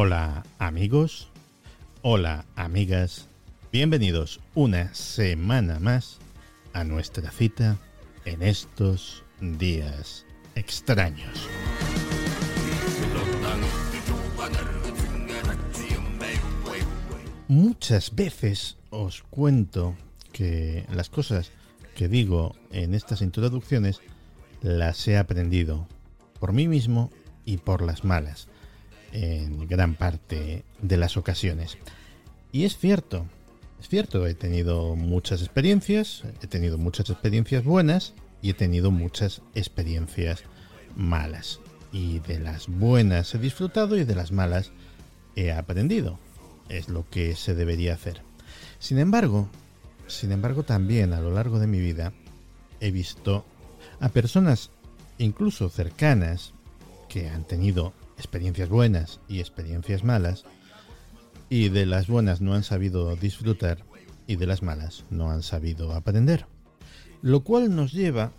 Hola amigos, hola amigas, bienvenidos una semana más a nuestra cita en estos días extraños. Muchas veces os cuento que las cosas que digo en estas introducciones las he aprendido por mí mismo y por las malas en gran parte de las ocasiones. Y es cierto, es cierto, he tenido muchas experiencias, he tenido muchas experiencias buenas y he tenido muchas experiencias malas. Y de las buenas he disfrutado y de las malas he aprendido. Es lo que se debería hacer. Sin embargo, sin embargo también a lo largo de mi vida he visto a personas incluso cercanas que han tenido experiencias buenas y experiencias malas, y de las buenas no han sabido disfrutar y de las malas no han sabido aprender. Lo cual nos lleva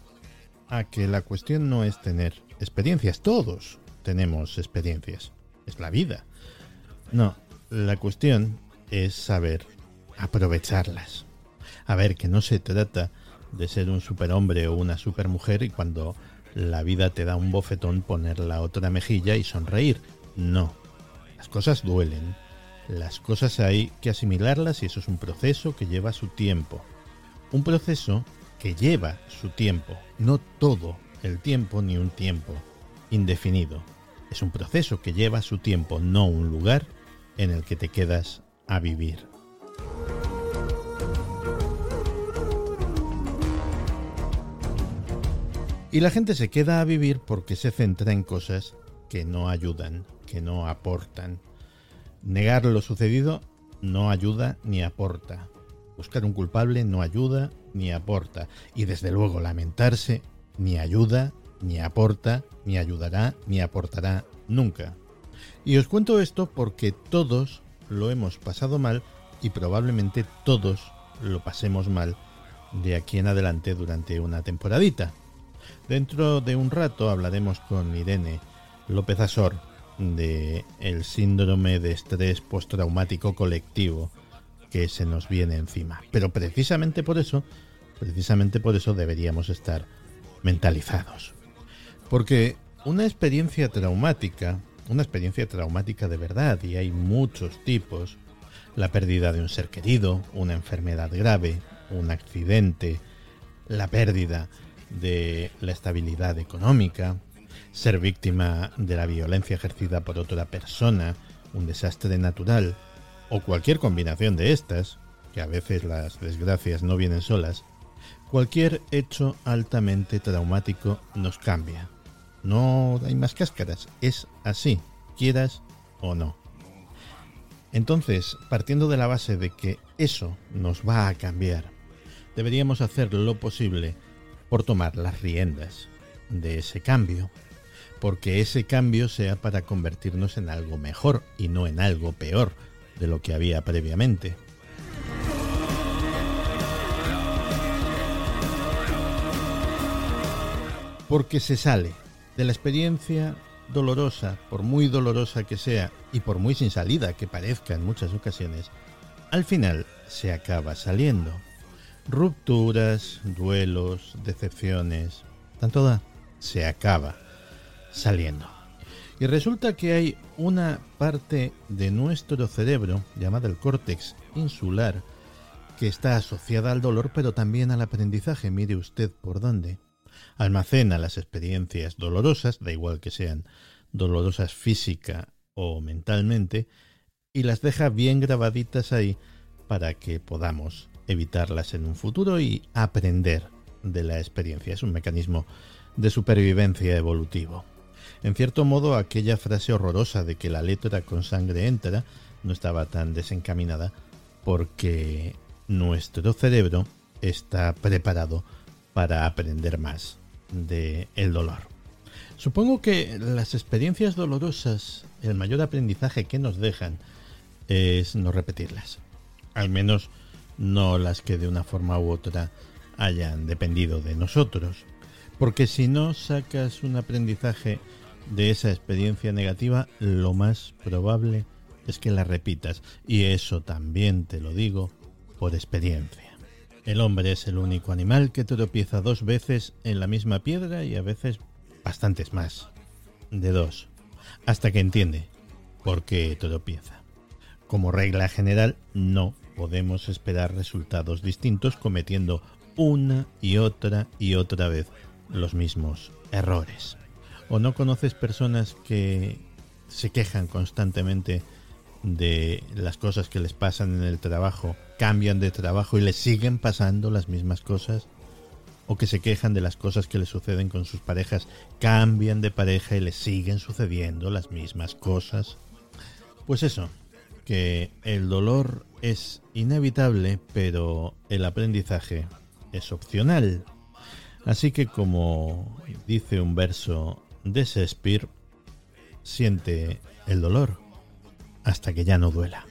a que la cuestión no es tener experiencias, todos tenemos experiencias, es la vida. No, la cuestión es saber aprovecharlas. A ver, que no se trata de ser un superhombre o una supermujer y cuando la vida te da un bofetón poner la otra mejilla y sonreír. No. Las cosas duelen. Las cosas hay que asimilarlas y eso es un proceso que lleva su tiempo. Un proceso que lleva su tiempo. No todo el tiempo ni un tiempo indefinido. Es un proceso que lleva su tiempo, no un lugar en el que te quedas a vivir. Y la gente se queda a vivir porque se centra en cosas que no ayudan, que no aportan. Negar lo sucedido no ayuda ni aporta. Buscar un culpable no ayuda ni aporta. Y desde luego lamentarse ni ayuda, ni aporta, ni ayudará, ni aportará nunca. Y os cuento esto porque todos lo hemos pasado mal y probablemente todos lo pasemos mal de aquí en adelante durante una temporadita. Dentro de un rato hablaremos con Irene López Azor de el síndrome de estrés postraumático colectivo que se nos viene encima. Pero precisamente por eso, precisamente por eso deberíamos estar mentalizados. Porque una experiencia traumática, una experiencia traumática de verdad, y hay muchos tipos, la pérdida de un ser querido, una enfermedad grave, un accidente, la pérdida de la estabilidad económica, ser víctima de la violencia ejercida por otra persona, un desastre natural o cualquier combinación de estas, que a veces las desgracias no vienen solas, cualquier hecho altamente traumático nos cambia. No hay más cáscaras, es así, quieras o no. Entonces, partiendo de la base de que eso nos va a cambiar, deberíamos hacer lo posible por tomar las riendas de ese cambio, porque ese cambio sea para convertirnos en algo mejor y no en algo peor de lo que había previamente. Porque se sale de la experiencia dolorosa, por muy dolorosa que sea y por muy sin salida que parezca en muchas ocasiones, al final se acaba saliendo rupturas, duelos, decepciones, tanto da, se acaba saliendo. Y resulta que hay una parte de nuestro cerebro, llamada el córtex insular, que está asociada al dolor, pero también al aprendizaje. Mire usted por dónde. Almacena las experiencias dolorosas, da igual que sean dolorosas física o mentalmente, y las deja bien grabaditas ahí para que podamos evitarlas en un futuro y aprender de la experiencia. Es un mecanismo de supervivencia evolutivo. En cierto modo, aquella frase horrorosa de que la letra con sangre entra no estaba tan desencaminada porque nuestro cerebro está preparado para aprender más de el dolor. Supongo que las experiencias dolorosas, el mayor aprendizaje que nos dejan es no repetirlas. Al menos no las que de una forma u otra hayan dependido de nosotros. Porque si no sacas un aprendizaje de esa experiencia negativa, lo más probable es que la repitas. Y eso también te lo digo por experiencia. El hombre es el único animal que tropieza dos veces en la misma piedra y a veces bastantes más. De dos. Hasta que entiende por qué tropieza. Como regla general, no podemos esperar resultados distintos cometiendo una y otra y otra vez los mismos errores. ¿O no conoces personas que se quejan constantemente de las cosas que les pasan en el trabajo, cambian de trabajo y les siguen pasando las mismas cosas? ¿O que se quejan de las cosas que les suceden con sus parejas, cambian de pareja y les siguen sucediendo las mismas cosas? Pues eso, que el dolor es inevitable, pero el aprendizaje es opcional. Así que como dice un verso de Shakespeare, siente el dolor hasta que ya no duela.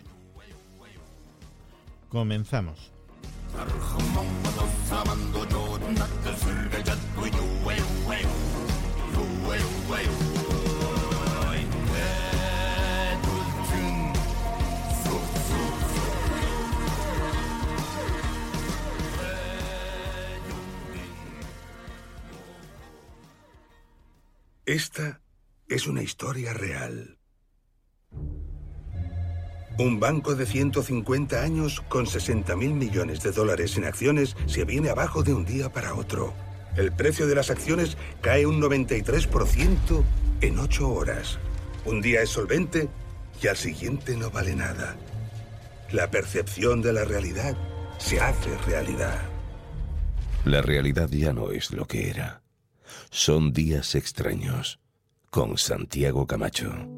Comenzamos. Esta es una historia real. Un banco de 150 años con 60 mil millones de dólares en acciones se viene abajo de un día para otro. El precio de las acciones cae un 93% en 8 horas. Un día es solvente y al siguiente no vale nada. La percepción de la realidad se hace realidad. La realidad ya no es lo que era. Son días extraños con Santiago Camacho.